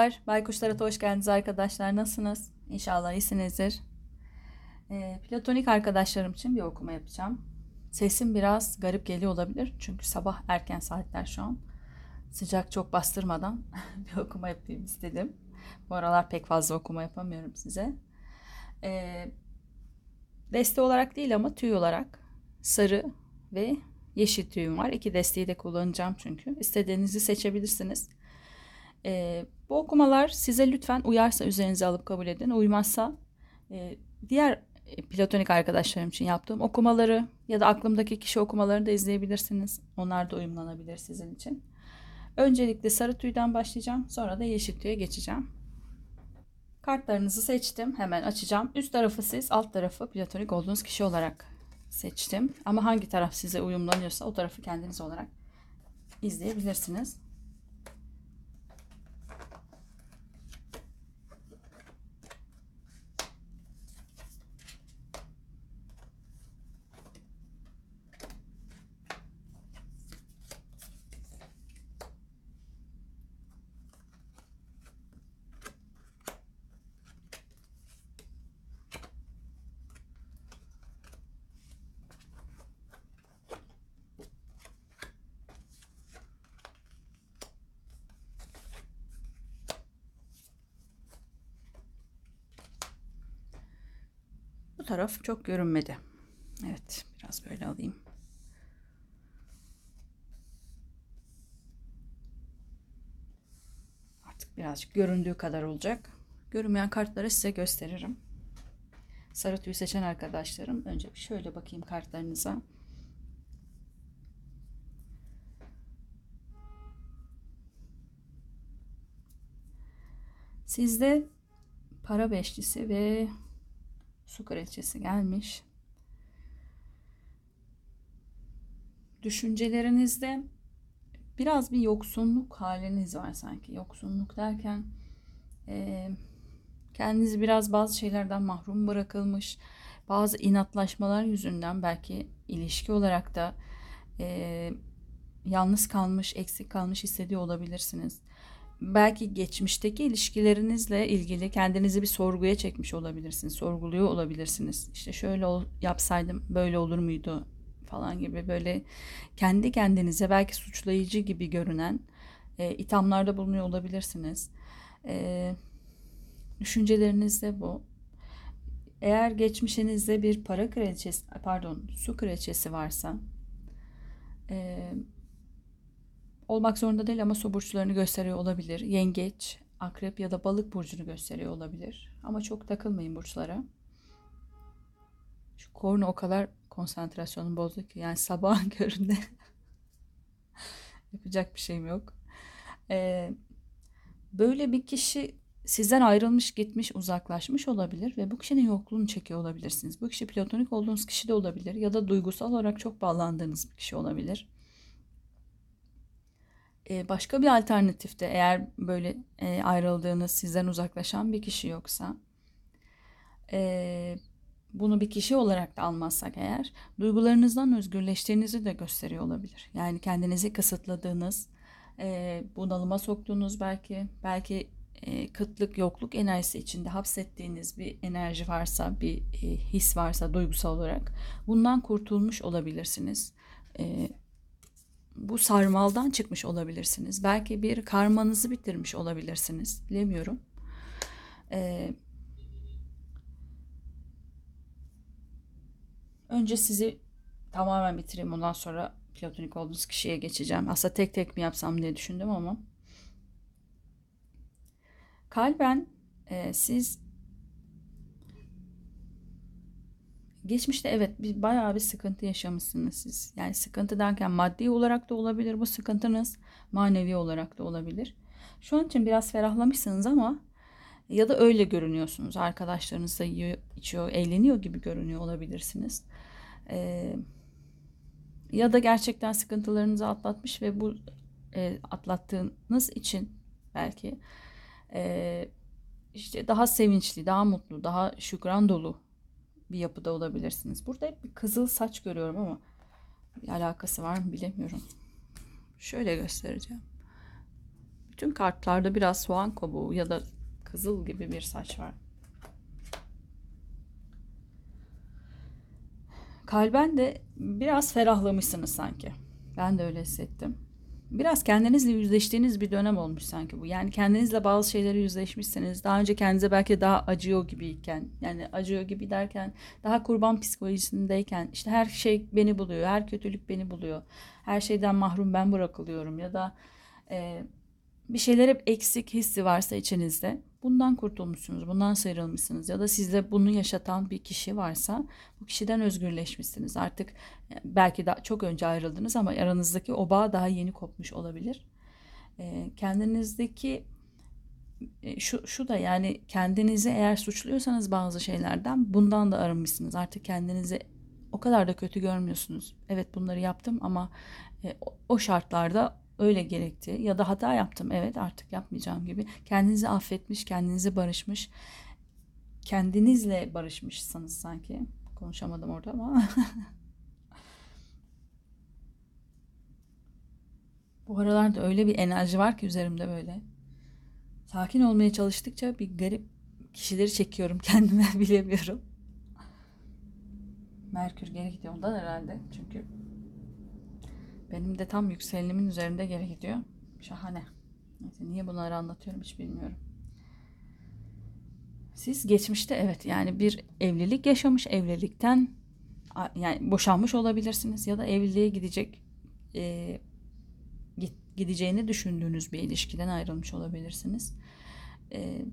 Merhabalar, Baykuş Tarot'a hoş geldiniz arkadaşlar. Nasılsınız? İnşallah iyisinizdir. Ee, platonik arkadaşlarım için bir okuma yapacağım. Sesim biraz garip geliyor olabilir. Çünkü sabah erken saatler şu an. Sıcak çok bastırmadan bir okuma yapayım istedim. Bu aralar pek fazla okuma yapamıyorum size. Ee, deste olarak değil ama tüy olarak sarı ve yeşil tüyüm var. İki desteği de kullanacağım çünkü. İstediğinizi seçebilirsiniz. E, bu okumalar size lütfen uyarsa üzerinize alıp kabul edin. Uymazsa e, diğer platonik arkadaşlarım için yaptığım okumaları ya da aklımdaki kişi okumalarını da izleyebilirsiniz. Onlar da uyumlanabilir sizin için. Öncelikle sarı tüyden başlayacağım. Sonra da yeşil tüye geçeceğim. Kartlarınızı seçtim. Hemen açacağım. Üst tarafı siz, alt tarafı platonik olduğunuz kişi olarak seçtim. Ama hangi taraf size uyumlanıyorsa o tarafı kendiniz olarak izleyebilirsiniz. Taraf çok görünmedi. Evet biraz böyle alayım. Artık birazcık göründüğü kadar olacak. Görünmeyen kartları size gösteririm. Sarı tüy seçen arkadaşlarım önce şöyle bakayım kartlarınıza. Sizde para beşlisi ve su kraliçesi gelmiş. Düşüncelerinizde biraz bir yoksunluk haliniz var sanki. Yoksunluk derken e, kendinizi biraz bazı şeylerden mahrum bırakılmış, bazı inatlaşmalar yüzünden belki ilişki olarak da e, yalnız kalmış, eksik kalmış hissediyor olabilirsiniz belki geçmişteki ilişkilerinizle ilgili kendinizi bir sorguya çekmiş olabilirsiniz. Sorguluyor olabilirsiniz. İşte şöyle ol, yapsaydım böyle olur muydu falan gibi böyle kendi kendinize belki suçlayıcı gibi görünen e, ithamlarda bulunuyor olabilirsiniz. E, düşünceleriniz de bu. Eğer geçmişinizde bir para kraliçesi, pardon su kraliçesi varsa e, olmak zorunda değil ama su burçlarını gösteriyor olabilir. Yengeç, akrep ya da balık burcunu gösteriyor olabilir. Ama çok takılmayın burçlara. Şu korna o kadar konsantrasyonum bozdu ki yani sabahın köründe yapacak bir şeyim yok. Ee, böyle bir kişi sizden ayrılmış, gitmiş, uzaklaşmış olabilir ve bu kişinin yokluğunu çekiyor olabilirsiniz. Bu kişi platonik olduğunuz kişi de olabilir ya da duygusal olarak çok bağlandığınız bir kişi olabilir. Ee, başka bir alternatifte eğer böyle e, ayrıldığınız sizden uzaklaşan bir kişi yoksa e, bunu bir kişi olarak da almazsak eğer duygularınızdan özgürleştiğinizi de gösteriyor olabilir. Yani kendinizi kısıtladığınız, e, bunalıma soktuğunuz belki belki kıtlık yokluk enerjisi içinde hapsettiğiniz bir enerji varsa bir his varsa duygusal olarak bundan kurtulmuş olabilirsiniz bu sarmaldan çıkmış olabilirsiniz. Belki bir karmanızı bitirmiş olabilirsiniz. Bilemiyorum. Ee, önce sizi tamamen bitireyim. Ondan sonra platonik olduğunuz kişiye geçeceğim. Aslında tek tek mi yapsam diye düşündüm ama. Kalben e, siz Geçmişte evet bir, bayağı bir sıkıntı yaşamışsınız siz. Yani sıkıntı derken maddi olarak da olabilir bu sıkıntınız. Manevi olarak da olabilir. Şu an için biraz ferahlamışsınız ama ya da öyle görünüyorsunuz. Arkadaşlarınız da yiyor, içiyor, eğleniyor gibi görünüyor olabilirsiniz. Ee, ya da gerçekten sıkıntılarınızı atlatmış ve bu e, atlattığınız için belki e, işte daha sevinçli, daha mutlu, daha şükran dolu bir yapıda olabilirsiniz. Burada hep bir kızıl saç görüyorum ama bir alakası var mı bilemiyorum. Şöyle göstereceğim. bütün kartlarda biraz soğan kabuğu ya da kızıl gibi bir saç var. Kalben de biraz ferahlamışsınız sanki. Ben de öyle hissettim. Biraz kendinizle yüzleştiğiniz bir dönem olmuş sanki bu. Yani kendinizle bazı şeyleri yüzleşmişsiniz. Daha önce kendinize belki daha acıyor gibiyken, yani acıyor gibi derken, daha kurban psikolojisindeyken, işte her şey beni buluyor, her kötülük beni buluyor, her şeyden mahrum ben bırakılıyorum ya da e, bir şeyler hep eksik hissi varsa içinizde bundan kurtulmuşsunuz, bundan sıyrılmışsınız ya da sizde bunu yaşatan bir kişi varsa bu kişiden özgürleşmişsiniz. Artık e, belki daha çok önce ayrıldınız ama aranızdaki o bağ daha yeni kopmuş olabilir. E, kendinizdeki e, şu, şu da yani kendinizi eğer suçluyorsanız bazı şeylerden bundan da arınmışsınız. Artık kendinizi o kadar da kötü görmüyorsunuz. Evet bunları yaptım ama o şartlarda öyle gerekti. Ya da hata yaptım evet artık yapmayacağım gibi. Kendinizi affetmiş kendinizi barışmış. Kendinizle barışmışsınız sanki. Konuşamadım orada ama. Bu aralarda öyle bir enerji var ki üzerimde böyle. Sakin olmaya çalıştıkça bir garip kişileri çekiyorum kendime bilemiyorum. Merkür geri gidiyor ondan herhalde. Çünkü benim de tam yükselenimin üzerinde geri gidiyor. Şahane. Neyse, niye bunları anlatıyorum hiç bilmiyorum. Siz geçmişte evet yani bir evlilik yaşamış evlilikten yani boşanmış olabilirsiniz ya da evliliğe gidecek e, gideceğini düşündüğünüz bir ilişkiden ayrılmış olabilirsiniz. E,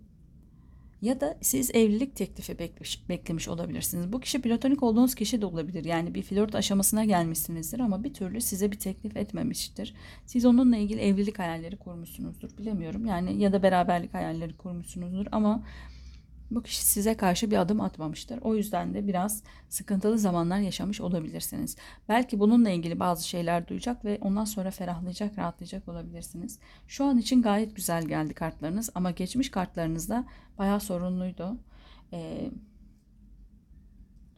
ya da siz evlilik teklifi beklemiş, beklemiş olabilirsiniz. Bu kişi platonik olduğunuz kişi de olabilir. Yani bir flört aşamasına gelmişsinizdir ama bir türlü size bir teklif etmemiştir. Siz onunla ilgili evlilik hayalleri kurmuşsunuzdur. Bilemiyorum. Yani ya da beraberlik hayalleri kurmuşsunuzdur ama bu kişi size karşı bir adım atmamıştır. O yüzden de biraz sıkıntılı zamanlar yaşamış olabilirsiniz. Belki bununla ilgili bazı şeyler duyacak ve ondan sonra ferahlayacak, rahatlayacak olabilirsiniz. Şu an için gayet güzel geldi kartlarınız ama geçmiş kartlarınızda bayağı sorunluydu. Ee,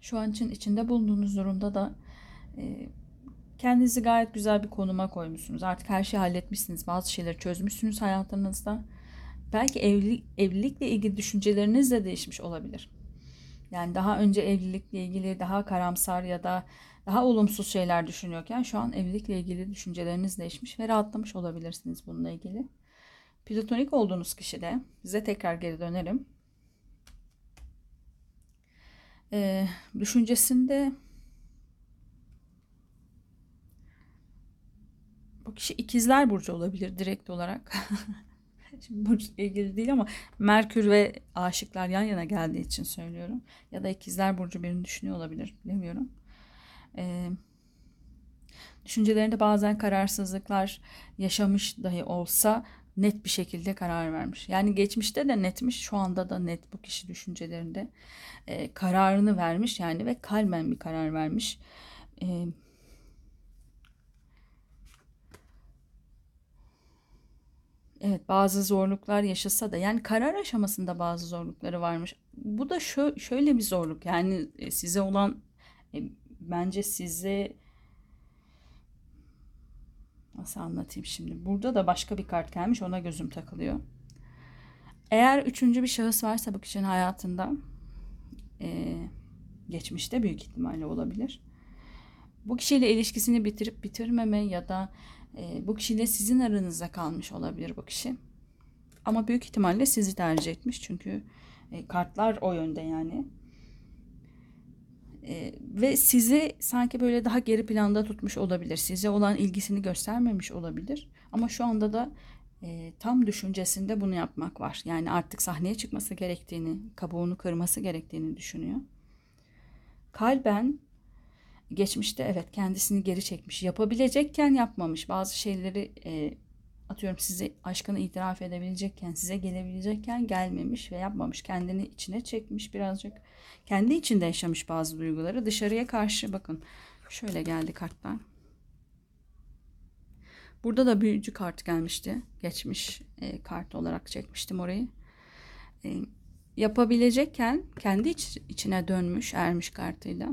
şu an için içinde bulunduğunuz durumda da e, kendinizi gayet güzel bir konuma koymuşsunuz. Artık her şeyi halletmişsiniz. Bazı şeyleri çözmüşsünüz hayatınızda belki evlilik, evlilikle ilgili düşünceleriniz de değişmiş olabilir. Yani daha önce evlilikle ilgili daha karamsar ya da daha olumsuz şeyler düşünüyorken şu an evlilikle ilgili düşünceleriniz değişmiş ve rahatlamış olabilirsiniz bununla ilgili. Platonik olduğunuz kişi de size tekrar geri dönerim. Ee, düşüncesinde bu kişi ikizler burcu olabilir direkt olarak. Şimdi burçla ilgili değil ama Merkür ve aşıklar yan yana geldiği için söylüyorum. Ya da ikizler burcu birini düşünüyor olabilir. Bilemiyorum. Ee, düşüncelerinde bazen kararsızlıklar yaşamış dahi olsa net bir şekilde karar vermiş. Yani geçmişte de netmiş, şu anda da net bu kişi düşüncelerinde e, kararını vermiş yani ve kalmen bir karar vermiş. E, Evet bazı zorluklar yaşasa da yani karar aşamasında bazı zorlukları varmış. Bu da şö şöyle bir zorluk yani e, size olan e, bence size nasıl anlatayım şimdi burada da başka bir kart gelmiş ona gözüm takılıyor. Eğer üçüncü bir şahıs varsa bu kişinin hayatında e, geçmişte büyük ihtimalle olabilir. Bu kişiyle ilişkisini bitirip bitirmeme ya da e, bu kişiyle sizin aranızda kalmış olabilir bu kişi. Ama büyük ihtimalle sizi tercih etmiş çünkü e, kartlar o yönde yani. E, ve sizi sanki böyle daha geri planda tutmuş olabilir. Size olan ilgisini göstermemiş olabilir. Ama şu anda da e, tam düşüncesinde bunu yapmak var. Yani artık sahneye çıkması gerektiğini, kabuğunu kırması gerektiğini düşünüyor. Kalben geçmişte evet kendisini geri çekmiş. Yapabilecekken yapmamış. Bazı şeyleri e, atıyorum size aşkını itiraf edebilecekken, size gelebilecekken gelmemiş ve yapmamış. Kendini içine çekmiş birazcık. Kendi içinde yaşamış bazı duyguları. Dışarıya karşı bakın şöyle geldi kartlar. Burada da büyücü kart gelmişti. Geçmiş e, kart olarak çekmiştim orayı. E, yapabilecekken kendi iç, içine dönmüş ermiş kartıyla.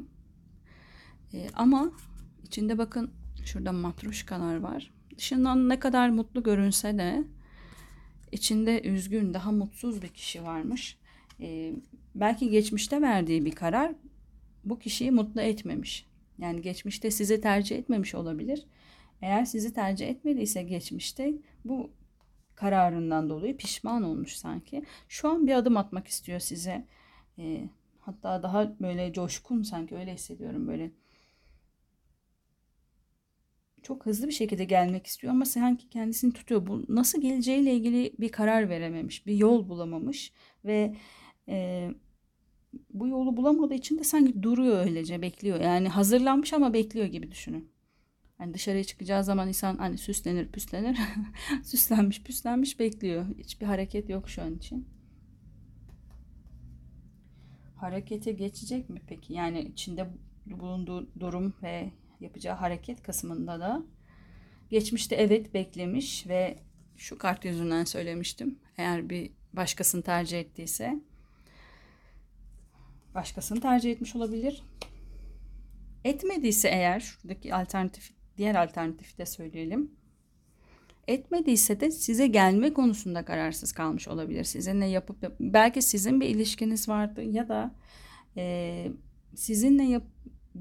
E, ama içinde bakın şurada matruşkalar var. Dışından ne kadar mutlu görünse de içinde üzgün, daha mutsuz bir kişi varmış. Ee, belki geçmişte verdiği bir karar bu kişiyi mutlu etmemiş. Yani geçmişte sizi tercih etmemiş olabilir. Eğer sizi tercih etmediyse geçmişte bu kararından dolayı pişman olmuş sanki. Şu an bir adım atmak istiyor size. Ee, hatta daha böyle coşkun sanki öyle hissediyorum böyle. Çok hızlı bir şekilde gelmek istiyor ama sanki kendisini tutuyor. Bu nasıl geleceğiyle ilgili bir karar verememiş, bir yol bulamamış ve e, bu yolu bulamadığı için de sanki duruyor öylece bekliyor. Yani hazırlanmış ama bekliyor gibi düşünün. Hani dışarıya çıkacağı zaman insan hani süslenir püslenir. Süslenmiş püslenmiş bekliyor. Hiçbir hareket yok şu an için. Harekete geçecek mi peki? Yani içinde bulunduğu durum ve yapacağı hareket kısmında da geçmişte evet beklemiş ve şu kart yüzünden söylemiştim. Eğer bir başkasını tercih ettiyse başkasını tercih etmiş olabilir. Etmediyse eğer şuradaki alternatif diğer alternatifi de söyleyelim. Etmediyse de size gelme konusunda kararsız kalmış olabilir. Sizinle yapıp belki sizin bir ilişkiniz vardı ya da e, sizinle yap,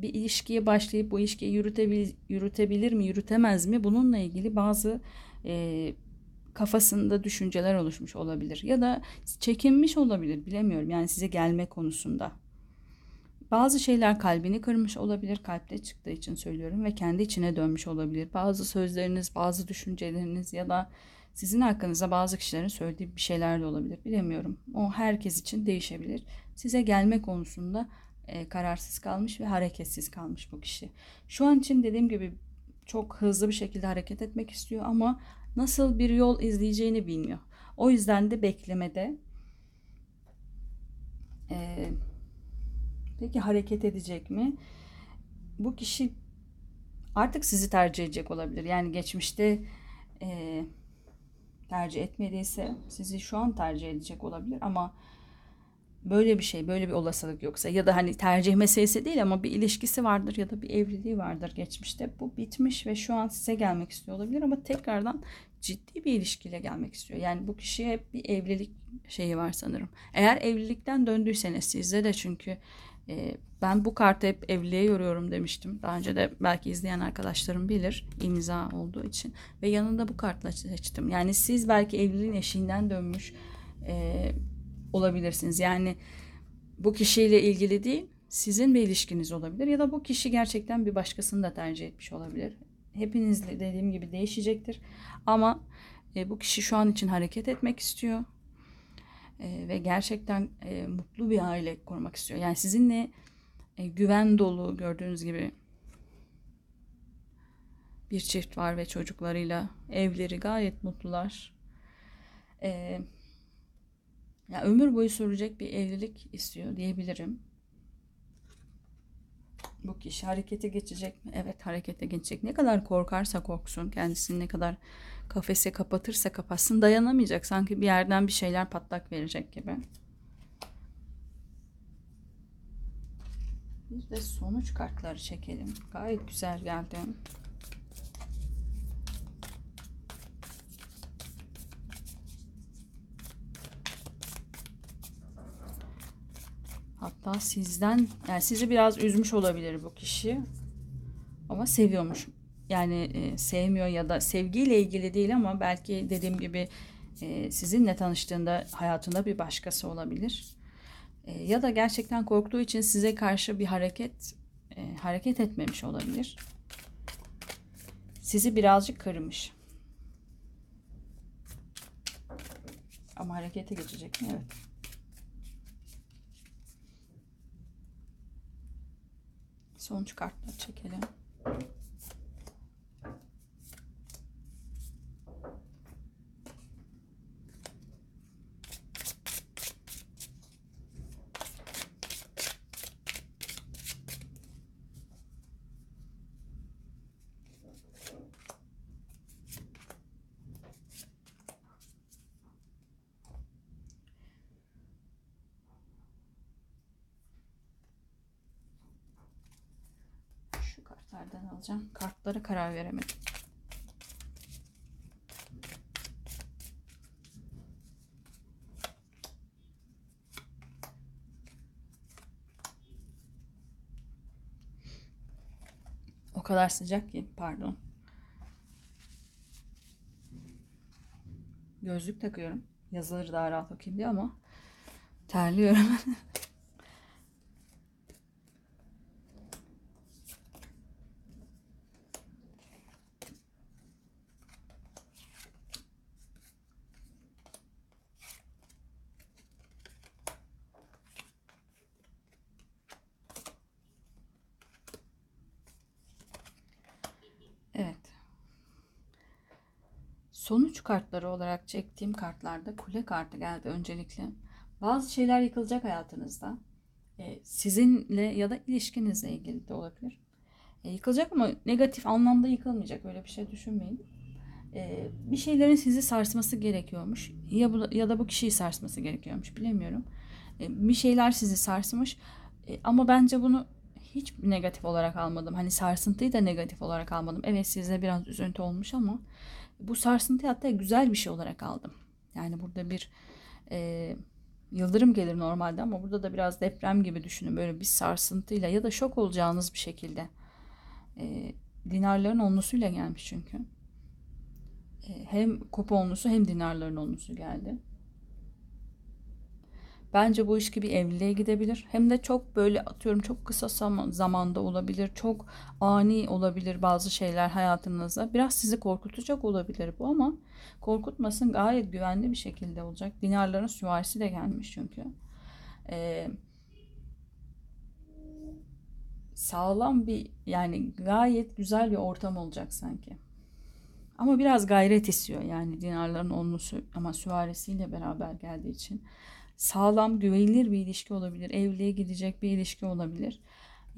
bir ilişkiye başlayıp bu ilişkiyi yürütebil, yürütebilir mi yürütemez mi bununla ilgili bazı e, kafasında düşünceler oluşmuş olabilir ya da çekinmiş olabilir bilemiyorum yani size gelme konusunda. Bazı şeyler kalbini kırmış olabilir, kalpte çıktığı için söylüyorum ve kendi içine dönmüş olabilir. Bazı sözleriniz, bazı düşünceleriniz ya da sizin hakkınızda bazı kişilerin söylediği bir şeyler de olabilir. Bilemiyorum. O herkes için değişebilir. Size gelme konusunda e, kararsız kalmış ve hareketsiz kalmış bu kişi. Şu an için dediğim gibi çok hızlı bir şekilde hareket etmek istiyor ama nasıl bir yol izleyeceğini bilmiyor. O yüzden de beklemede. Eee Peki hareket edecek mi? Bu kişi artık sizi tercih edecek olabilir. Yani geçmişte e, tercih etmediyse sizi şu an tercih edecek olabilir ama böyle bir şey, böyle bir olasılık yoksa ya da hani tercih meselesi değil ama bir ilişkisi vardır ya da bir evliliği vardır geçmişte. Bu bitmiş ve şu an size gelmek istiyor olabilir ama tekrardan ciddi bir ilişkiyle gelmek istiyor. Yani bu kişiye hep bir evlilik şeyi var sanırım. Eğer evlilikten döndüyseniz sizde de çünkü e, ben bu kartı hep evliliğe yoruyorum demiştim. Daha önce de belki izleyen arkadaşlarım bilir imza olduğu için. Ve yanında bu kartla seçtim. Yani siz belki evliliğin eşiğinden dönmüş e, olabilirsiniz. Yani bu kişiyle ilgili değil sizin bir ilişkiniz olabilir. Ya da bu kişi gerçekten bir başkasını da tercih etmiş olabilir. Hepiniz dediğim gibi değişecektir. Ama e, bu kişi şu an için hareket etmek istiyor e, ve gerçekten e, mutlu bir aile kurmak istiyor. Yani sizinle e, güven dolu gördüğünüz gibi bir çift var ve çocuklarıyla evleri gayet mutlular. E, ya ömür boyu sürecek bir evlilik istiyor diyebilirim. Bu kişi harekete geçecek mi? Evet harekete geçecek. Ne kadar korkarsa korksun, kendisini ne kadar kafese kapatırsa kapatsın dayanamayacak. Sanki bir yerden bir şeyler patlak verecek gibi. Bir de sonuç kartları çekelim. Gayet güzel geldi. Hatta sizden yani sizi biraz üzmüş olabilir bu kişi. Ama seviyormuş. Yani e, sevmiyor ya da sevgiyle ilgili değil ama belki dediğim gibi e, sizinle tanıştığında hayatında bir başkası olabilir. E, ya da gerçekten korktuğu için size karşı bir hareket e, hareket etmemiş olabilir. Sizi birazcık kırmış. Ama harekete geçecek mi? Evet. Sonuç kartları çekelim. kartlardan alacağım. Kartlara karar veremedim. O kadar sıcak ki pardon. Gözlük takıyorum. Yazıları daha rahat okuyayım diye ama terliyorum. kartları olarak çektiğim kartlarda kule kartı geldi öncelikle. Bazı şeyler yıkılacak hayatınızda. Ee, sizinle ya da ilişkinizle ilgili de olabilir. Ee, yıkılacak ama negatif anlamda yıkılmayacak. Öyle bir şey düşünmeyin. Ee, bir şeylerin sizi sarsması gerekiyormuş. Ya, bu, ya da bu kişiyi sarsması gerekiyormuş. Bilemiyorum. Ee, bir şeyler sizi sarsmış. Ee, ama bence bunu hiç negatif olarak almadım. Hani sarsıntıyı da negatif olarak almadım. Evet sizde biraz üzüntü olmuş ama bu sarsıntıyı hatta güzel bir şey olarak aldım. Yani burada bir e, yıldırım gelir normalde ama burada da biraz deprem gibi düşünün. Böyle bir sarsıntıyla ya da şok olacağınız bir şekilde. E, dinarların onlusuyla gelmiş çünkü. E, hem kupa onlusu hem dinarların onlusu geldi. Bence bu ilişki bir evliliğe gidebilir. Hem de çok böyle atıyorum çok kısa zamanda olabilir. Çok ani olabilir bazı şeyler hayatınızda. Biraz sizi korkutacak olabilir bu ama korkutmasın gayet güvenli bir şekilde olacak. Dinarların süvarisi de gelmiş çünkü. Ee, sağlam bir yani gayet güzel bir ortam olacak sanki. Ama biraz gayret istiyor yani dinarların onlusu ama süvarisiyle beraber geldiği için sağlam, güvenilir bir ilişki olabilir. Evliliğe gidecek bir ilişki olabilir.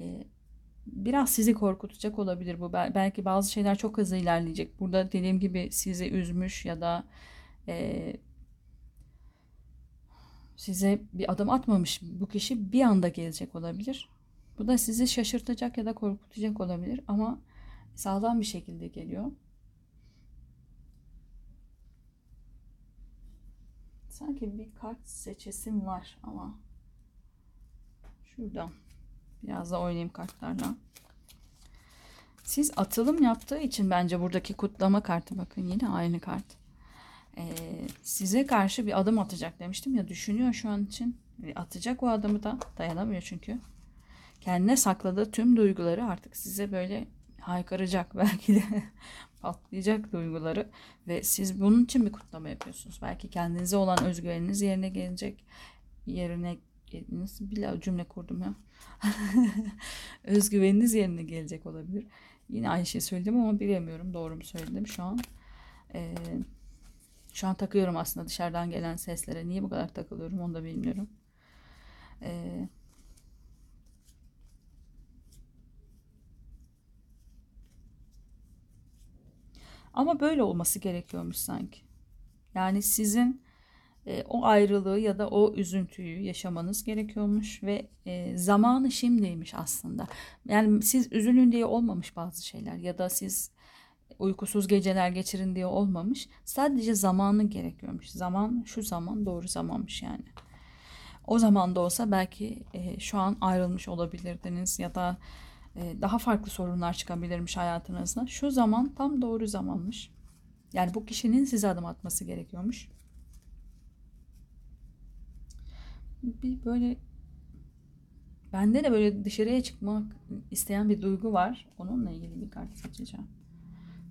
Ee, biraz sizi korkutacak olabilir bu. Belki bazı şeyler çok hızlı ilerleyecek. Burada dediğim gibi sizi üzmüş ya da e, size bir adım atmamış bu kişi bir anda gelecek olabilir. Bu da sizi şaşırtacak ya da korkutacak olabilir ama sağlam bir şekilde geliyor. Sanki bir kart seçesim var ama şuradan biraz da oynayayım kartlarla. Siz atılım yaptığı için bence buradaki kutlama kartı bakın yine aynı kart. Ee, size karşı bir adım atacak demiştim ya düşünüyor şu an için. Atacak o adımı da dayanamıyor çünkü. Kendine sakladığı tüm duyguları artık size böyle haykıracak belki de patlayacak duyguları ve siz bunun için bir kutlama yapıyorsunuz. Belki kendinize olan özgüveniniz yerine gelecek. Yerine nasıl bir cümle kurdum ya. Özgüveniniz yerine gelecek olabilir. Yine aynı şey söyledim ama bilemiyorum doğru mu söyledim şu an. Ee, şu an takıyorum aslında dışarıdan gelen seslere. Niye bu kadar takılıyorum onu da bilmiyorum. Ee, Ama böyle olması gerekiyormuş sanki. Yani sizin e, o ayrılığı ya da o üzüntüyü yaşamanız gerekiyormuş ve e, zamanı şimdiymiş aslında. Yani siz üzülün diye olmamış bazı şeyler ya da siz uykusuz geceler geçirin diye olmamış. Sadece zamanı gerekiyormuş. Zaman şu zaman doğru zamanmış yani. O zaman da olsa belki e, şu an ayrılmış olabilirdiniz ya da daha farklı sorunlar çıkabilirmiş hayatınızda. Şu zaman tam doğru zamanmış. Yani bu kişinin size adım atması gerekiyormuş. Bir böyle bende de böyle dışarıya çıkmak isteyen bir duygu var. Onunla ilgili bir kart seçeceğim.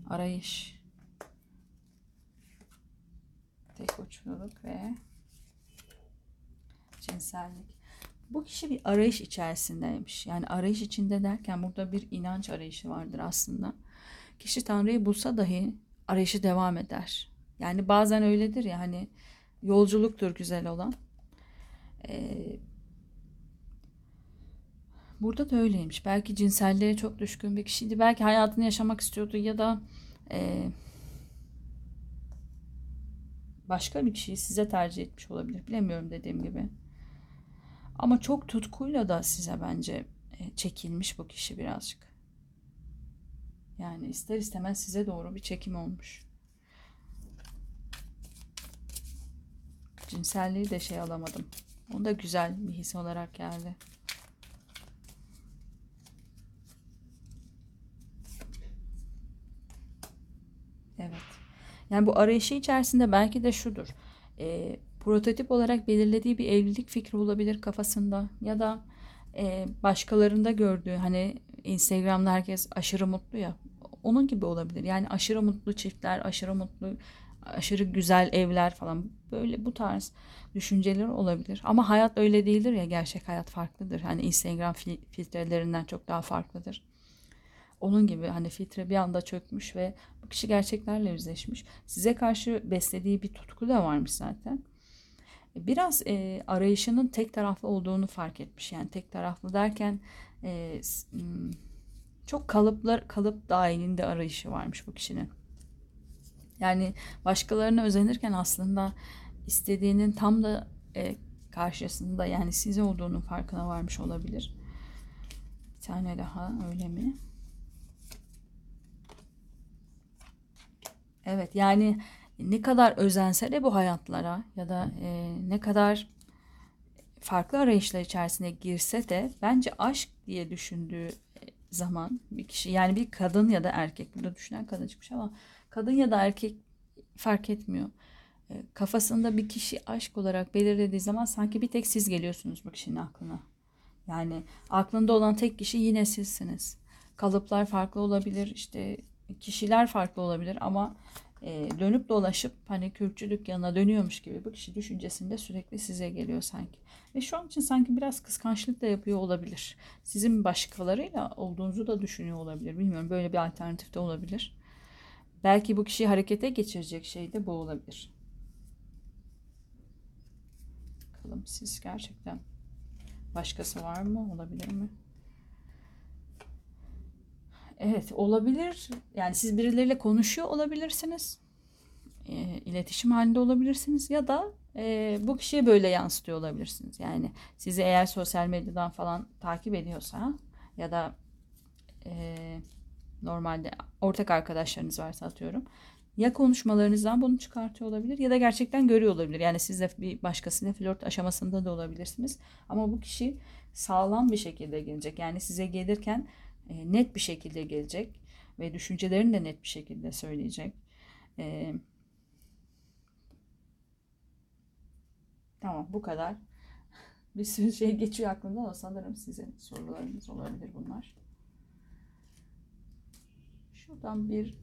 Arayış. Tek uçluluk ve cinsellik. Bu kişi bir arayış içerisindeymiş. Yani arayış içinde derken burada bir inanç arayışı vardır aslında. Kişi Tanrı'yı bulsa dahi arayışı devam eder. Yani bazen öyledir ya hani yolculuktur güzel olan. Ee, burada da öyleymiş. Belki cinselliğe çok düşkün bir kişiydi. Belki hayatını yaşamak istiyordu ya da e, başka bir kişiyi size tercih etmiş olabilir. Bilemiyorum dediğim gibi. Ama çok tutkuyla da size bence e, çekilmiş bu kişi birazcık. Yani ister istemez size doğru bir çekim olmuş. Cinselliği de şey alamadım. O da güzel bir his olarak geldi. Evet. Yani bu arayışı içerisinde belki de şudur. E, prototip olarak belirlediği bir evlilik fikri olabilir kafasında ya da e, başkalarında gördüğü hani Instagram'da herkes aşırı mutlu ya onun gibi olabilir. Yani aşırı mutlu çiftler, aşırı mutlu, aşırı güzel evler falan böyle bu tarz düşünceler olabilir. Ama hayat öyle değildir ya gerçek hayat farklıdır. Hani Instagram filtrelerinden çok daha farklıdır. Onun gibi hani filtre bir anda çökmüş ve bu kişi gerçeklerle yüzleşmiş. Size karşı beslediği bir tutku da varmış zaten. Biraz e, arayışının tek taraflı olduğunu fark etmiş. Yani tek taraflı derken e, hmm, çok kalıplar kalıp dahilinde arayışı varmış bu kişinin. Yani başkalarına özenirken aslında istediğinin tam da e, karşısında yani siz olduğunun farkına varmış olabilir. Bir tane daha öyle mi? Evet yani ne kadar özense de bu hayatlara ya da e, ne kadar farklı arayışlar içerisine girse de bence aşk diye düşündüğü zaman bir kişi yani bir kadın ya da erkek burada düşünen kadın çıkmış ama kadın ya da erkek fark etmiyor. E, kafasında bir kişi aşk olarak belirlediği zaman sanki bir tek siz geliyorsunuz bu kişinin aklına. Yani aklında olan tek kişi yine sizsiniz. Kalıplar farklı olabilir, işte kişiler farklı olabilir ama e, dönüp dolaşıp hani kürkçü dükkanına dönüyormuş gibi bu kişi düşüncesinde sürekli size geliyor sanki. Ve şu an için sanki biraz kıskançlık da yapıyor olabilir. Sizin başkalarıyla olduğunuzu da düşünüyor olabilir. Bilmiyorum böyle bir alternatif de olabilir. Belki bu kişiyi harekete geçirecek şey de bu olabilir. Bakalım siz gerçekten başkası var mı? Olabilir mi? Evet olabilir. Yani siz birileriyle konuşuyor olabilirsiniz. E, iletişim halinde olabilirsiniz ya da e, bu kişiye böyle yansıtıyor olabilirsiniz. Yani sizi eğer sosyal medyadan falan takip ediyorsa ya da e, normalde ortak arkadaşlarınız varsa atıyorum. Ya konuşmalarınızdan bunu çıkartıyor olabilir ya da gerçekten görüyor olabilir. Yani siz de bir başkasıyla flört aşamasında da olabilirsiniz. Ama bu kişi sağlam bir şekilde gelecek. Yani size gelirken e, net bir şekilde gelecek ve düşüncelerini de net bir şekilde söyleyecek. E, tamam bu kadar. Bir sürü şey geçiyor aklımda ama sanırım sizin sorularınız olabilir bunlar. Şuradan bir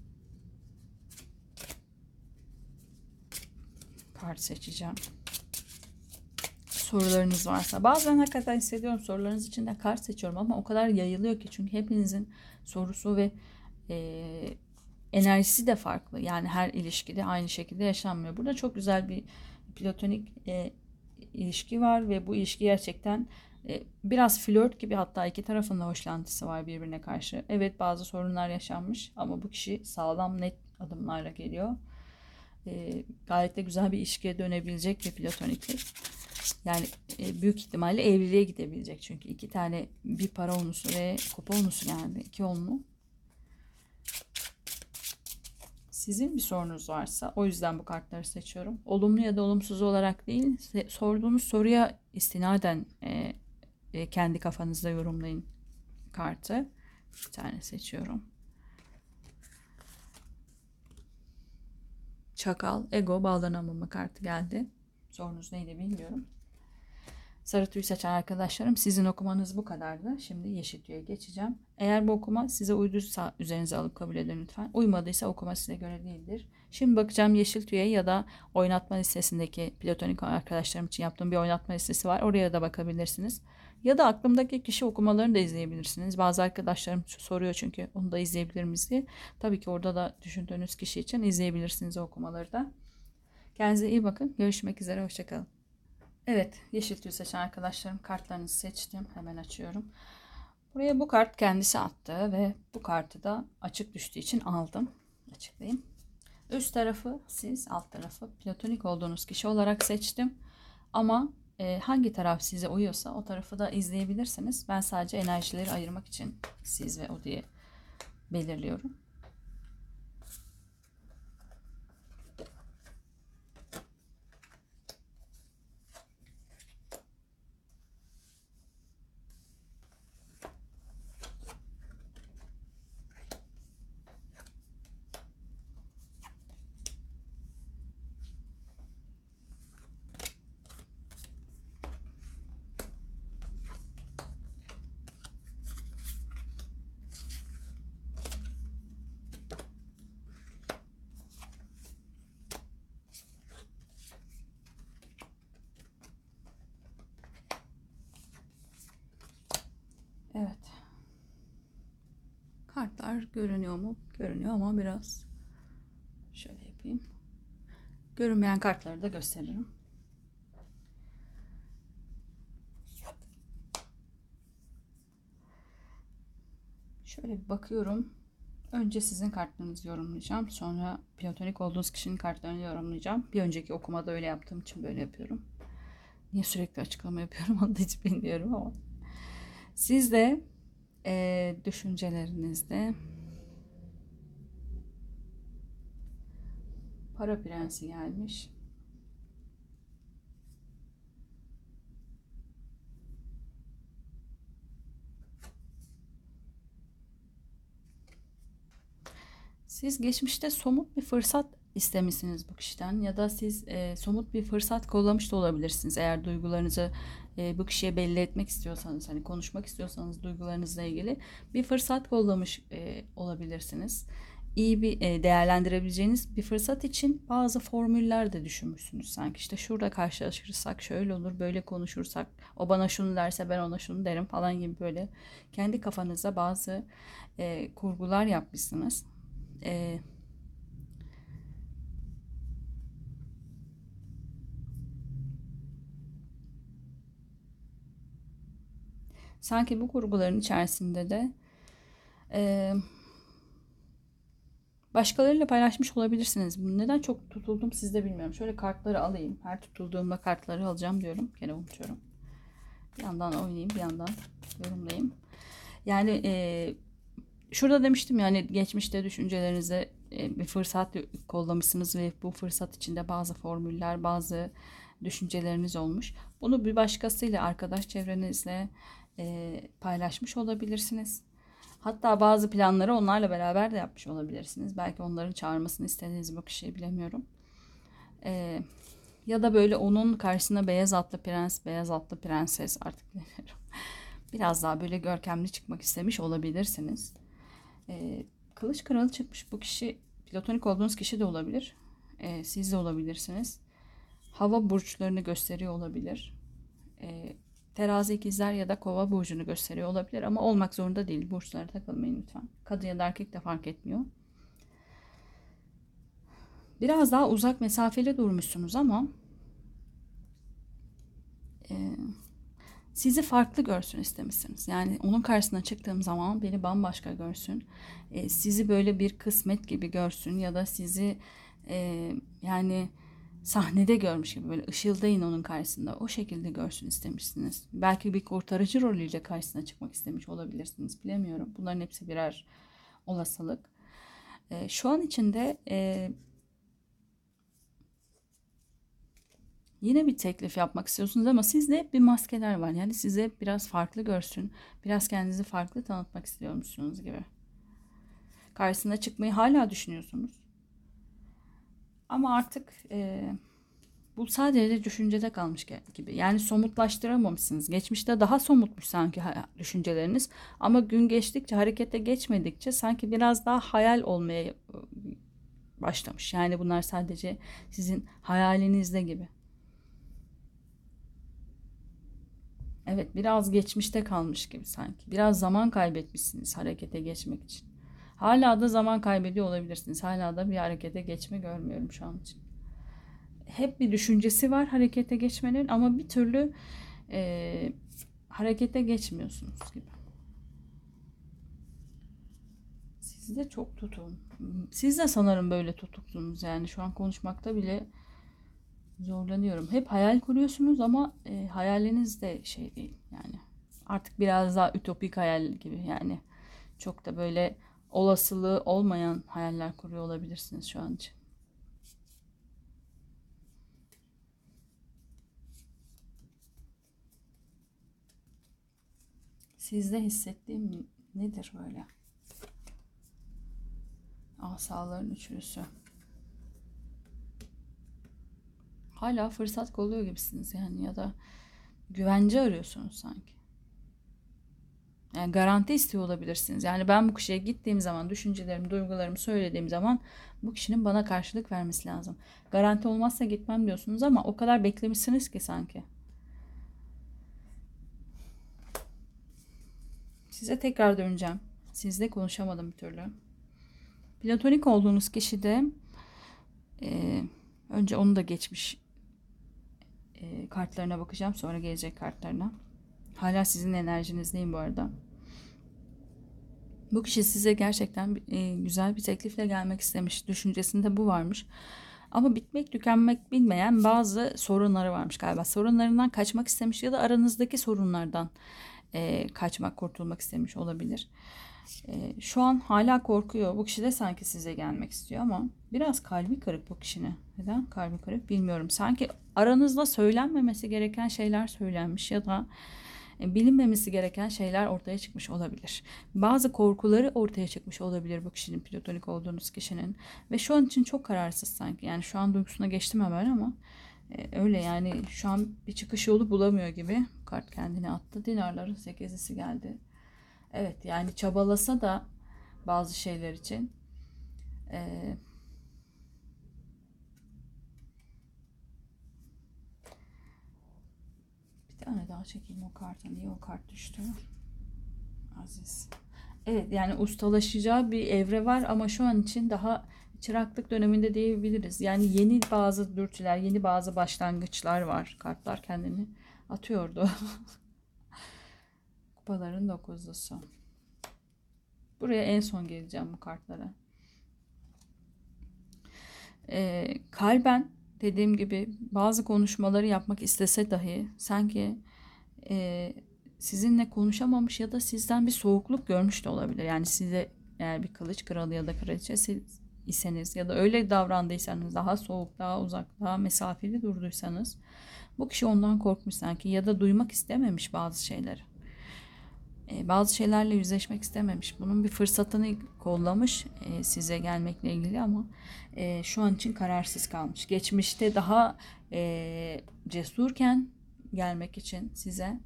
kart seçeceğim. Sorularınız varsa. Bazen hakikaten hissediyorum sorularınız için de kart seçiyorum ama o kadar yayılıyor ki çünkü hepinizin sorusu ve e, enerjisi de farklı. Yani her ilişkide aynı şekilde yaşanmıyor. Burada çok güzel bir platonik e, ilişki var ve bu ilişki gerçekten e, biraz flört gibi hatta iki tarafın da hoşlantısı var birbirine karşı. Evet bazı sorunlar yaşanmış ama bu kişi sağlam net adımlarla geliyor. E, gayet de güzel bir ilişkiye dönebilecek bir platoniklik. Yani e, büyük ihtimalle evliliğe gidebilecek çünkü iki tane bir para onusu ve kupa onusu yani iki onlu. Sizin bir sorunuz varsa o yüzden bu kartları seçiyorum. Olumlu ya da olumsuz olarak değil sorduğunuz soruya istinaden e, e, kendi kafanızda yorumlayın kartı. Bir tane seçiyorum. Çakal, ego, bağlanamama kartı geldi. Sorunuz neydi bilmiyorum. Sarı tüy seçen arkadaşlarım sizin okumanız bu kadardı. Şimdi yeşil tüye geçeceğim. Eğer bu okuma size uyduysa üzerinize alıp kabul edin lütfen. Uymadıysa okuma size göre değildir. Şimdi bakacağım yeşil tüye ya da oynatma listesindeki platonik arkadaşlarım için yaptığım bir oynatma listesi var. Oraya da bakabilirsiniz. Ya da aklımdaki kişi okumalarını da izleyebilirsiniz. Bazı arkadaşlarım soruyor çünkü onu da izleyebilir miyiz diye. Tabii ki orada da düşündüğünüz kişi için izleyebilirsiniz o okumaları da. Kendinize iyi bakın. Görüşmek üzere. Hoşçakalın. Evet. Yeşil tüy seçen arkadaşlarım kartlarınızı seçtim. Hemen açıyorum. Buraya bu kart kendisi attı ve bu kartı da açık düştüğü için aldım. Açıklayayım. Üst tarafı siz, alt tarafı platonik olduğunuz kişi olarak seçtim. Ama e, hangi taraf size uyuyorsa o tarafı da izleyebilirsiniz. Ben sadece enerjileri ayırmak için siz ve o diye belirliyorum. Evet. Kartlar görünüyor mu? Görünüyor ama biraz şöyle yapayım. Görünmeyen kartları da gösteririm. Şöyle bir bakıyorum. Önce sizin kartlarınızı yorumlayacağım. Sonra platonik olduğunuz kişinin kartlarını yorumlayacağım. Bir önceki okumada öyle yaptığım için böyle yapıyorum. Niye sürekli açıklama yapıyorum onu da hiç bilmiyorum ama. Siz de e, düşüncelerinizde para prensi gelmiş. Siz geçmişte somut bir fırsat istemişsiniz bu kişiden ya da siz e, somut bir fırsat kollamış da olabilirsiniz. Eğer duygularınızı e, bu kişiye belli etmek istiyorsanız, hani konuşmak istiyorsanız duygularınızla ilgili bir fırsat kollamış e, olabilirsiniz. İyi bir e, değerlendirebileceğiniz bir fırsat için bazı formüller de düşünmüşsünüz sanki. işte şurada karşılaşırsak şöyle olur, böyle konuşursak, o bana şunu derse ben ona şunu derim falan gibi böyle kendi kafanızda bazı e, kurgular yapmışsınız e, sanki bu kurguların içerisinde de e, başkalarıyla paylaşmış olabilirsiniz. Neden çok tutuldum siz de bilmiyorum. Şöyle kartları alayım. Her tutulduğumda kartları alacağım diyorum. Gene unutuyorum. Bir yandan oynayayım, bir yandan yorumlayayım. Yani e, şurada demiştim yani geçmişte düşüncelerinize e, bir fırsat kollamışsınız ve bu fırsat içinde bazı formüller, bazı düşünceleriniz olmuş. Bunu bir başkasıyla, arkadaş çevrenizle e, paylaşmış olabilirsiniz. Hatta bazı planları onlarla beraber de yapmış olabilirsiniz. Belki onların çağırmasını istediğiniz bu kişiyi bilemiyorum. E, ya da böyle onun karşısına beyaz atlı prens, beyaz atlı prenses artık bilmiyorum. Biraz daha böyle görkemli çıkmak istemiş olabilirsiniz. E, kılıç kralı çıkmış. Bu kişi platonik olduğunuz kişi de olabilir. E, siz de olabilirsiniz. Hava burçlarını gösteriyor olabilir. E, terazi ikizler ya da kova burcunu gösteriyor olabilir ama olmak zorunda değil. Burçlara takılmayın lütfen. Kadın ya da erkek de fark etmiyor. Biraz daha uzak mesafeli durmuşsunuz ama e, sizi farklı görsün istemişsiniz. Yani onun karşısına çıktığım zaman beni bambaşka görsün. E, sizi böyle bir kısmet gibi görsün ya da sizi e, yani sahnede görmüş gibi böyle ışıldayın onun karşısında. O şekilde görsün istemişsiniz. Belki bir kurtarıcı rolüyle karşısına çıkmak istemiş olabilirsiniz. Bilemiyorum. Bunların hepsi birer olasılık. E, şu an içinde e, Yine bir teklif yapmak istiyorsunuz ama sizde hep bir maskeler var. Yani size biraz farklı görsün. Biraz kendinizi farklı tanıtmak istiyormuşsunuz gibi. Karşısına çıkmayı hala düşünüyorsunuz. Ama artık e, bu sadece düşüncede kalmış gibi. Yani somutlaştıramamışsınız. Geçmişte daha somutmuş sanki düşünceleriniz. Ama gün geçtikçe, harekete geçmedikçe sanki biraz daha hayal olmaya başlamış. Yani bunlar sadece sizin hayalinizde gibi. Evet biraz geçmişte kalmış gibi sanki. Biraz zaman kaybetmişsiniz harekete geçmek için. Hala da zaman kaybediyor olabilirsiniz. Hala da bir harekete geçme görmüyorum şu an için. Hep bir düşüncesi var harekete geçmenin ama bir türlü e, harekete geçmiyorsunuz gibi. Siz de çok tutun. Siz de sanırım böyle tutuksunuz yani şu an konuşmakta bile zorlanıyorum. Hep hayal kuruyorsunuz ama e, hayaliniz de şey değil yani. Artık biraz daha ütopik hayal gibi yani. Çok da böyle olasılığı olmayan hayaller kuruyor olabilirsiniz şu an için. Sizde hissettiğim nedir böyle? Asaların üçlüsü. hala fırsat kolluyor gibisiniz yani ya da güvence arıyorsunuz sanki. Yani garanti istiyor olabilirsiniz. Yani ben bu kişiye gittiğim zaman düşüncelerimi, duygularımı söylediğim zaman bu kişinin bana karşılık vermesi lazım. Garanti olmazsa gitmem diyorsunuz ama o kadar beklemişsiniz ki sanki. size tekrar döneceğim. Sizle konuşamadım bir türlü. Platonik olduğunuz kişi de e, önce onu da geçmiş e, kartlarına bakacağım. Sonra gelecek kartlarına. Hala sizin enerjinizdeyim bu arada. Bu kişi size gerçekten e, güzel bir teklifle gelmek istemiş. Düşüncesinde bu varmış. Ama bitmek tükenmek bilmeyen bazı sorunları varmış galiba. Sorunlarından kaçmak istemiş ya da aranızdaki sorunlardan e, kaçmak, kurtulmak istemiş olabilir. E, şu an hala korkuyor. Bu kişi de sanki size gelmek istiyor ama biraz kalbi kırık bu kişinin. Neden kalbi kırık bilmiyorum. Sanki aranızda söylenmemesi gereken şeyler söylenmiş ya da bilinmemesi gereken şeyler ortaya çıkmış olabilir. Bazı korkuları ortaya çıkmış olabilir bu kişinin platonik olduğunuz kişinin ve şu an için çok kararsız sanki. Yani şu an duygusuna geçtim hemen ama e, öyle yani şu an bir çıkış yolu bulamıyor gibi. Kart kendini attı. Dinarların sekizisi geldi. Evet yani çabalasa da bazı şeyler için eee tane daha çekeyim o karta. Niye o kart düştü? Aziz. Evet yani ustalaşacağı bir evre var ama şu an için daha çıraklık döneminde diyebiliriz. Yani yeni bazı dürtüler, yeni bazı başlangıçlar var. Kartlar kendini atıyordu. Kupaların dokuzlusu. Buraya en son geleceğim bu kartlara. Ee, kalben dediğim gibi bazı konuşmaları yapmak istese dahi sanki e, sizinle konuşamamış ya da sizden bir soğukluk görmüş de olabilir. Yani size eğer bir kılıç kralı ya da kraliçe iseniz ya da öyle davrandıysanız daha soğuk, daha uzak, daha mesafeli durduysanız bu kişi ondan korkmuş sanki ya da duymak istememiş bazı şeyleri. E, bazı şeylerle yüzleşmek istememiş. Bunun bir fırsatını kollamış e, size gelmekle ilgili ama e, şu an için kararsız kalmış. Geçmişte daha e, cesurken gelmek için size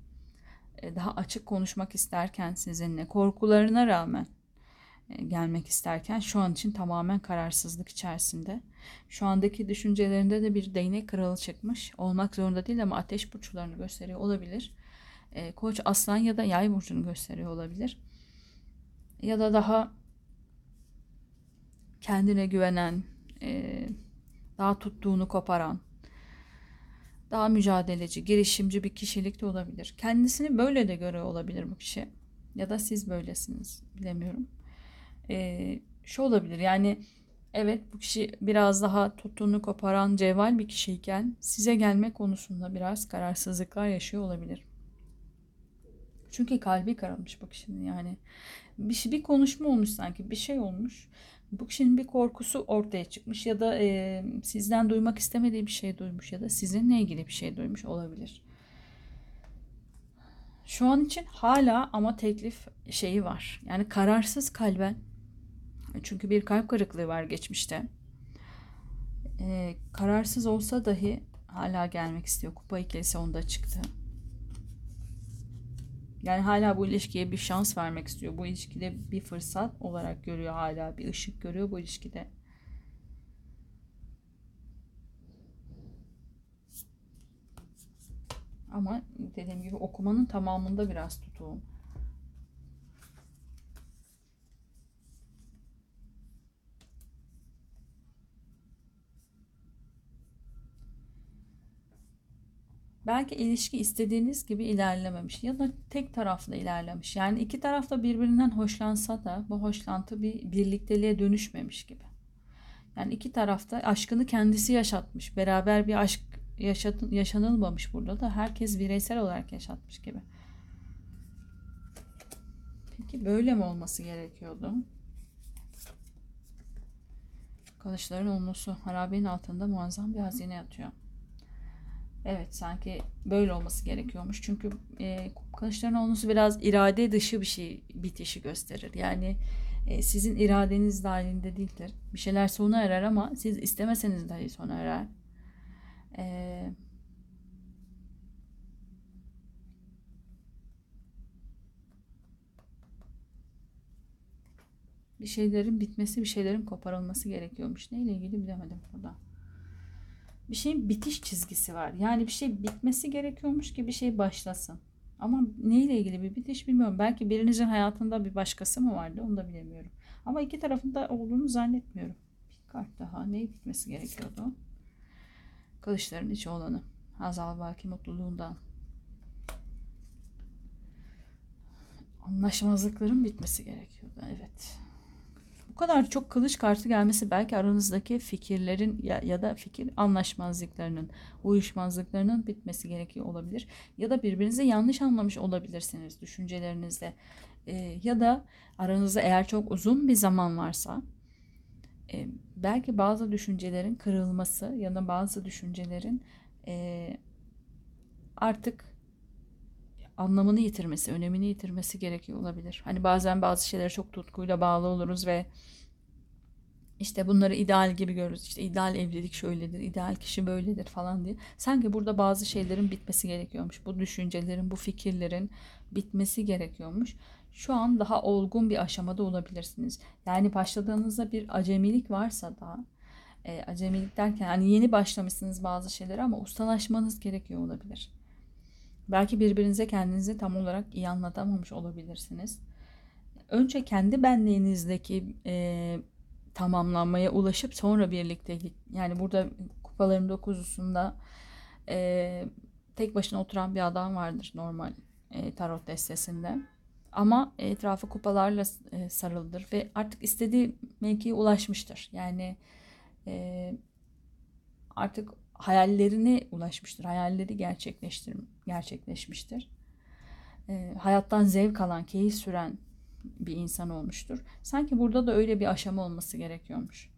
e, daha açık konuşmak isterken sizinle korkularına rağmen e, gelmek isterken şu an için tamamen kararsızlık içerisinde. Şu andaki düşüncelerinde de bir değnek kralı çıkmış. Olmak zorunda değil ama ateş burçlarını gösteriyor olabilir e, koç aslan ya da yay burcunu gösteriyor olabilir. Ya da daha kendine güvenen, e, daha tuttuğunu koparan, daha mücadeleci, girişimci bir kişilik de olabilir. Kendisini böyle de görüyor olabilir bu kişi. Ya da siz böylesiniz. Bilemiyorum. E, şu olabilir yani evet bu kişi biraz daha tuttuğunu koparan cevval bir kişiyken size gelme konusunda biraz kararsızlıklar yaşıyor olabilir. Çünkü kalbi karamış bu kişinin yani. Bir, şey, bir konuşma olmuş sanki bir şey olmuş. Bu kişinin bir korkusu ortaya çıkmış ya da e, sizden duymak istemediği bir şey duymuş ya da sizinle ilgili bir şey duymuş olabilir. Şu an için hala ama teklif şeyi var. Yani kararsız kalben. Çünkü bir kalp kırıklığı var geçmişte. Ee, kararsız olsa dahi hala gelmek istiyor. Kupa ikilisi onda çıktı. Yani hala bu ilişkiye bir şans vermek istiyor. Bu ilişkide bir fırsat olarak görüyor hala. Bir ışık görüyor bu ilişkide. Ama dediğim gibi okumanın tamamında biraz tutuğum. Belki ilişki istediğiniz gibi ilerlememiş ya da tek taraflı ilerlemiş. Yani iki taraf da birbirinden hoşlansa da bu hoşlantı bir birlikteliğe dönüşmemiş gibi. Yani iki tarafta aşkını kendisi yaşatmış. Beraber bir aşk yaşat, yaşanılmamış burada da herkes bireysel olarak yaşatmış gibi. Peki böyle mi olması gerekiyordu? Kılıçların olması harabenin altında muazzam bir hazine yatıyor. Evet sanki böyle olması gerekiyormuş. Çünkü e, kılıçların olması biraz irade dışı bir şey bitişi gösterir. Yani e, sizin iradeniz dahilinde değildir. Bir şeyler sona erer ama siz istemeseniz dahi sona erer. E, bir şeylerin bitmesi, bir şeylerin koparılması gerekiyormuş. Neyle ilgili bilemedim burada bir şeyin bitiş çizgisi var. Yani bir şey bitmesi gerekiyormuş ki bir şey başlasın. Ama neyle ilgili bir bitiş bilmiyorum. Belki birinizin hayatında bir başkası mı vardı onu da bilemiyorum. Ama iki tarafında olduğunu zannetmiyorum. Bir kart daha. Neyi bitmesi gerekiyordu? Kılıçların içi olanı. Hazal Baki mutluluğundan. Anlaşmazlıkların bitmesi gerekiyordu. Evet. Kadar çok kılıç kartı gelmesi belki aranızdaki fikirlerin ya, ya da fikir anlaşmazlıklarının, uyuşmazlıklarının bitmesi gerekiyor olabilir. Ya da birbirinizi yanlış anlamış olabilirsiniz düşüncelerinizde. Ee, ya da aranızda eğer çok uzun bir zaman varsa e, belki bazı düşüncelerin kırılması ya da bazı düşüncelerin e, artık anlamını yitirmesi, önemini yitirmesi gerekiyor olabilir. Hani bazen bazı şeylere çok tutkuyla bağlı oluruz ve işte bunları ideal gibi görürüz. İşte ideal evlilik şöyledir, ideal kişi böyledir falan diye. Sanki burada bazı şeylerin bitmesi gerekiyormuş. Bu düşüncelerin, bu fikirlerin bitmesi gerekiyormuş. Şu an daha olgun bir aşamada olabilirsiniz. Yani başladığınızda bir acemilik varsa da e, acemilik derken hani yeni başlamışsınız bazı şeyleri ama ustalaşmanız gerekiyor olabilir. Belki birbirinize kendinizi tam olarak iyi anlatamamış olabilirsiniz. Önce kendi benliğinizdeki e, tamamlanmaya ulaşıp sonra birlikte yani burada kupaların dokuzusunda e, tek başına oturan bir adam vardır normal e, tarot destesinde. Ama etrafı kupalarla e, sarılıdır ve artık istediği mevkiye ulaşmıştır. Yani e, artık hayallerine ulaşmıştır. Hayalleri gerçekleştir, gerçekleşmiştir. E, hayattan zevk alan, keyif süren bir insan olmuştur. Sanki burada da öyle bir aşama olması gerekiyormuş.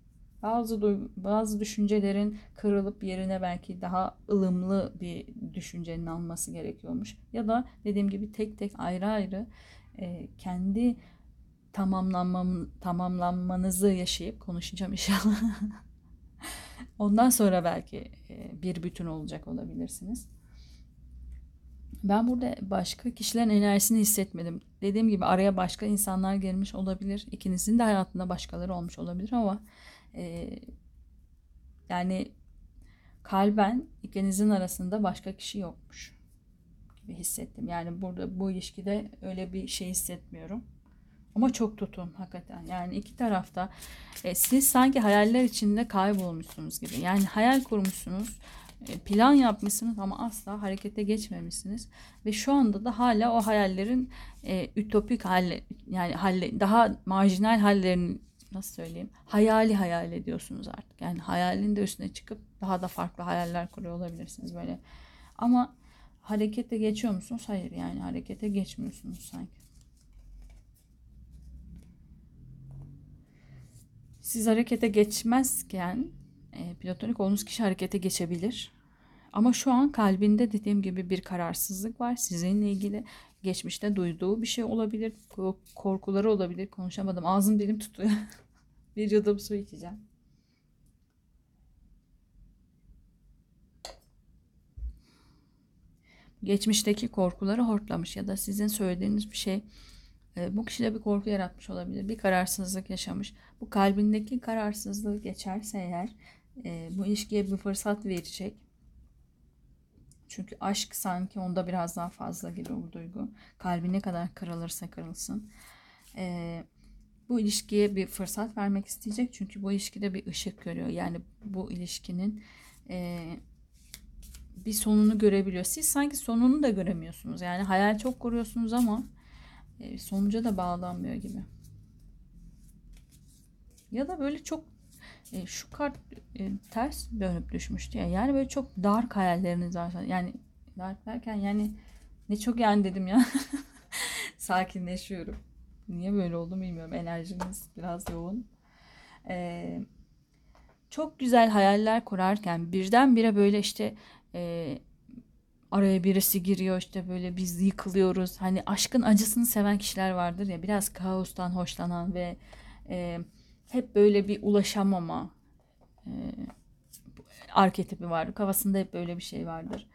Bazı bazı düşüncelerin kırılıp yerine belki daha ılımlı bir düşüncenin alması gerekiyormuş. Ya da dediğim gibi tek tek ayrı ayrı e, kendi tamamlanmam, tamamlanmanızı yaşayıp konuşacağım inşallah. Ondan sonra belki e, bir bütün olacak olabilirsiniz. Ben burada başka kişilerin enerjisini hissetmedim. Dediğim gibi araya başka insanlar gelmiş olabilir. İkinizin de hayatında başkaları olmuş olabilir ama e, yani kalben ikinizin arasında başka kişi yokmuş gibi hissettim. Yani burada bu ilişkide öyle bir şey hissetmiyorum. Ama çok tutun hakikaten. Yani iki tarafta e, siz sanki hayaller içinde kaybolmuşsunuz gibi. Yani hayal kurmuşsunuz, e, plan yapmışsınız ama asla harekete geçmemişsiniz. Ve şu anda da hala o hayallerin e, ütopik halle yani halle, daha marjinal hallerini nasıl söyleyeyim hayali hayal ediyorsunuz artık. Yani hayalin de üstüne çıkıp daha da farklı hayaller kuruyor olabilirsiniz böyle. Ama harekete geçiyor musunuz? Hayır yani harekete geçmiyorsunuz sanki. Siz harekete geçmezken e, platonik olduğunuz kişi harekete geçebilir. Ama şu an kalbinde dediğim gibi bir kararsızlık var. Sizinle ilgili geçmişte duyduğu bir şey olabilir. Korkuları olabilir. Konuşamadım. Ağzım dilim tutuyor. bir yudum su içeceğim. Geçmişteki korkuları hortlamış ya da sizin söylediğiniz bir şey e, bu kişide bir korku yaratmış olabilir. Bir kararsızlık yaşamış. Bu kalbindeki kararsızlığı geçerse eğer e, bu ilişkiye bir fırsat verecek. Çünkü aşk sanki onda biraz daha fazla gibi bu duygu. Kalbi ne kadar kırılırsa kırılsın. E, bu ilişkiye bir fırsat vermek isteyecek. Çünkü bu ilişkide bir ışık görüyor. Yani bu ilişkinin e, bir sonunu görebiliyor. Siz sanki sonunu da göremiyorsunuz. Yani hayal çok kuruyorsunuz ama e, sonuca da bağlanmıyor gibi. Ya da böyle çok e, şu kart e, ters dönüp düşmüştü ya. Yani böyle çok dar hayalleriniz var. Yani dar derken yani ne çok yani dedim ya. Sakinleşiyorum. Niye böyle oldu bilmiyorum. Enerjiniz biraz yoğun. Ee, çok güzel hayaller kurarken birdenbire böyle işte e, araya birisi giriyor işte böyle biz yıkılıyoruz. Hani aşkın acısını seven kişiler vardır ya biraz kaostan hoşlanan ve e, hep böyle bir ulaşamama e, arketipi var. Kafasında hep böyle bir şey vardır.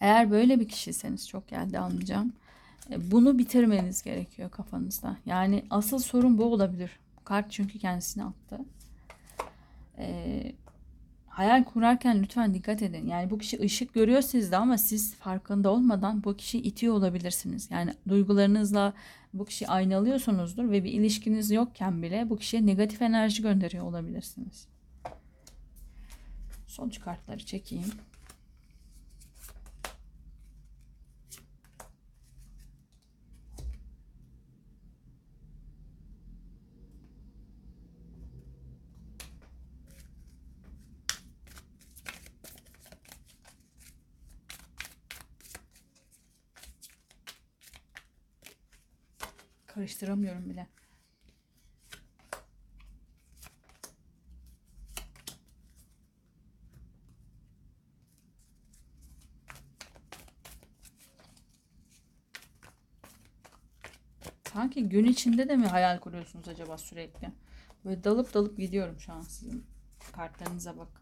Eğer böyle bir kişiyseniz çok geldi anlayacağım. E, bunu bitirmeniz gerekiyor kafanızda. Yani asıl sorun bu olabilir. Kart çünkü kendisini attı. E, hayal kurarken lütfen dikkat edin. Yani bu kişi ışık görüyor sizde ama siz farkında olmadan bu kişiyi itiyor olabilirsiniz. Yani duygularınızla bu kişi aynalıyorsunuzdur ve bir ilişkiniz yokken bile bu kişiye negatif enerji gönderiyor olabilirsiniz. Sonuç kartları çekeyim. Karıştıramıyorum bile. Sanki gün içinde de mi hayal kuruyorsunuz acaba sürekli? Böyle dalıp dalıp gidiyorum şu an sizin kartlarınıza bak.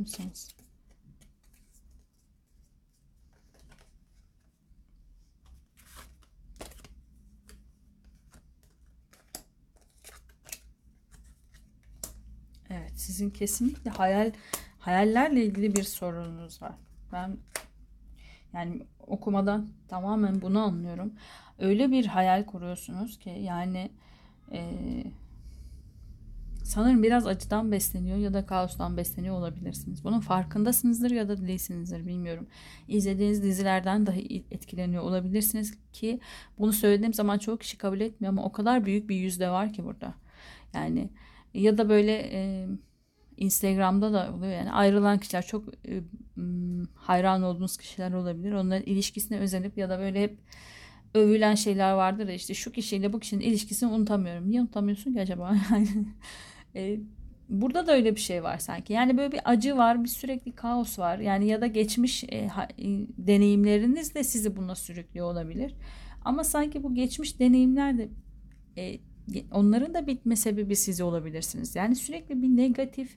Mısınız? Evet, sizin kesinlikle hayal hayallerle ilgili bir sorununuz var. Ben yani okumadan tamamen bunu anlıyorum. Öyle bir hayal kuruyorsunuz ki yani eee sanırım biraz acıdan besleniyor ya da kaostan besleniyor olabilirsiniz. Bunun farkındasınızdır ya da değilsinizdir bilmiyorum. İzlediğiniz dizilerden dahi etkileniyor olabilirsiniz ki bunu söylediğim zaman çok kişi kabul etmiyor ama o kadar büyük bir yüzde var ki burada. Yani ya da böyle e, Instagram'da da oluyor yani ayrılan kişiler çok e, hayran olduğunuz kişiler olabilir. Onların ilişkisine özenip ya da böyle hep övülen şeyler vardır ya işte şu kişiyle bu kişinin ilişkisini unutamıyorum. Niye unutamıyorsun ki acaba? Yani e, burada da öyle bir şey var sanki. Yani böyle bir acı var, bir sürekli kaos var. Yani ya da geçmiş e, ha, e, deneyimleriniz de sizi buna sürüklüyor olabilir. Ama sanki bu geçmiş deneyimler de e, onların da bitme sebebi siz olabilirsiniz. Yani sürekli bir negatif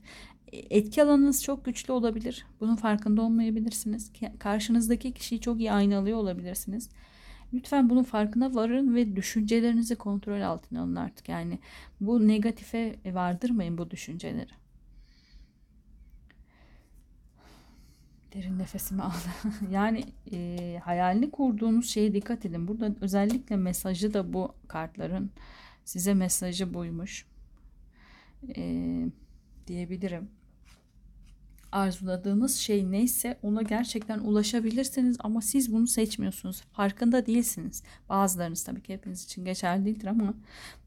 e, etki alanınız çok güçlü olabilir. Bunun farkında olmayabilirsiniz. Karşınızdaki kişiyi çok iyi aynalıyor olabilirsiniz. Lütfen bunun farkına varın ve düşüncelerinizi kontrol altına alın artık. Yani bu negatife vardırmayın bu düşünceleri. Derin nefesimi aldım. yani e, hayalini kurduğunuz şeye dikkat edin. Burada özellikle mesajı da bu kartların size mesajı buymuş. E, diyebilirim arzuladığınız şey neyse ona gerçekten ulaşabilirsiniz ama siz bunu seçmiyorsunuz. Farkında değilsiniz. Bazılarınız tabii ki hepiniz için geçerli değildir ama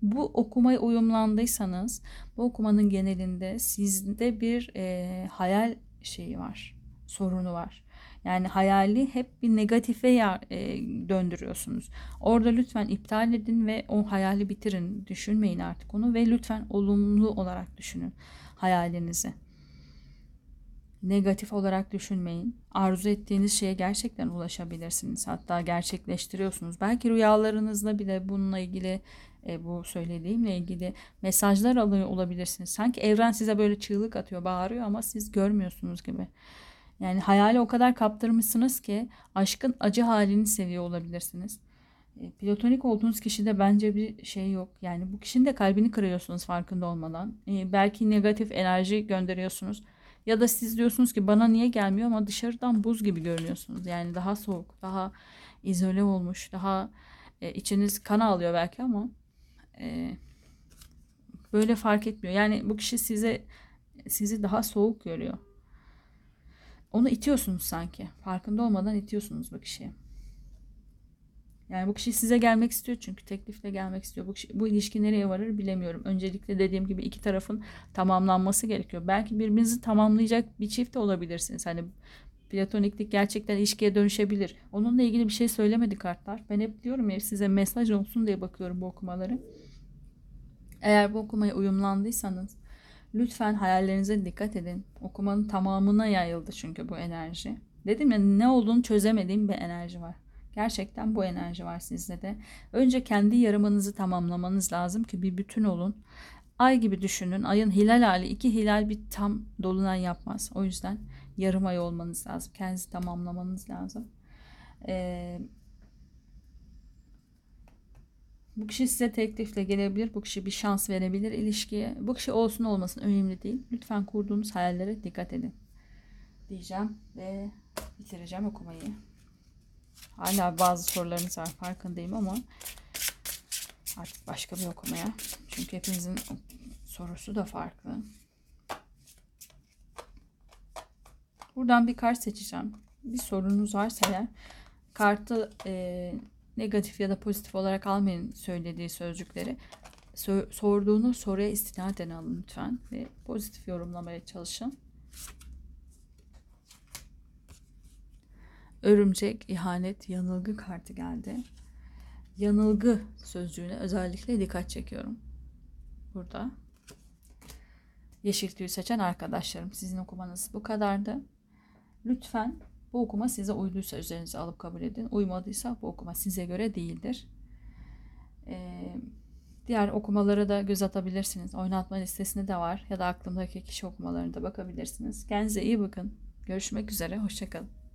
bu okumaya uyumlandıysanız bu okumanın genelinde sizde bir e, hayal şeyi var. Sorunu var. Yani hayali hep bir negatife ya, e, döndürüyorsunuz. Orada lütfen iptal edin ve o hayali bitirin. Düşünmeyin artık onu ve lütfen olumlu olarak düşünün hayalinizi negatif olarak düşünmeyin. Arzu ettiğiniz şeye gerçekten ulaşabilirsiniz. Hatta gerçekleştiriyorsunuz. Belki rüyalarınızda bile bununla ilgili e, bu söylediğimle ilgili mesajlar alıyor olabilirsiniz. Sanki evren size böyle çığlık atıyor, bağırıyor ama siz görmüyorsunuz gibi. Yani hayali o kadar kaptırmışsınız ki aşkın acı halini seviyor olabilirsiniz. E, platonik olduğunuz kişide bence bir şey yok. Yani bu kişinin de kalbini kırıyorsunuz farkında olmadan. E, belki negatif enerji gönderiyorsunuz. Ya da siz diyorsunuz ki bana niye gelmiyor ama dışarıdan buz gibi görünüyorsunuz. Yani daha soğuk, daha izole olmuş, daha e, içiniz kan alıyor belki ama e, böyle fark etmiyor. Yani bu kişi size sizi daha soğuk görüyor. Onu itiyorsunuz sanki. Farkında olmadan itiyorsunuz bu kişiyi. Yani bu kişi size gelmek istiyor çünkü teklifle gelmek istiyor. Bu, kişi, bu ilişki nereye varır bilemiyorum. Öncelikle dediğim gibi iki tarafın tamamlanması gerekiyor. Belki birbirinizi tamamlayacak bir çift de olabilirsiniz. Hani platoniklik gerçekten ilişkiye dönüşebilir. Onunla ilgili bir şey söylemedi kartlar. Ben hep diyorum ya size mesaj olsun diye bakıyorum bu okumaları. Eğer bu okumaya uyumlandıysanız lütfen hayallerinize dikkat edin. Okumanın tamamına yayıldı çünkü bu enerji. Dedim ya ne olduğunu çözemediğim bir enerji var. Gerçekten bu enerji var sizde de. Önce kendi yarımınızı tamamlamanız lazım ki bir bütün olun. Ay gibi düşünün. Ayın hilal hali iki hilal bir tam dolunay yapmaz. O yüzden yarım ay olmanız lazım. Kendinizi tamamlamanız lazım. Ee, Bu kişi size teklifle gelebilir. Bu kişi bir şans verebilir ilişkiye. Bu kişi olsun olmasın önemli değil. Lütfen kurduğunuz hayallere dikkat edin. Diyeceğim ve bitireceğim okumayı. Hala bazı sorularınız var farkındayım ama artık başka bir okumaya. Çünkü hepinizin sorusu da farklı. Buradan bir kart seçeceğim. Bir sorunuz varsa eğer kartı e, negatif ya da pozitif olarak almayın söylediği sözcükleri. So- sorduğunuz soruya istinaden alın lütfen ve pozitif yorumlamaya çalışın. Örümcek, ihanet, yanılgı kartı geldi. Yanılgı sözcüğüne özellikle dikkat çekiyorum. Burada. Yeşil tüyü seçen arkadaşlarım sizin okumanız bu kadardı. Lütfen bu okuma size uyduysa üzerinize alıp kabul edin. Uymadıysa bu okuma size göre değildir. Ee, diğer okumalara da göz atabilirsiniz. Oynatma listesinde de var. Ya da aklımdaki kişi okumalarına da bakabilirsiniz. Kendinize iyi bakın. Görüşmek üzere. Hoşçakalın.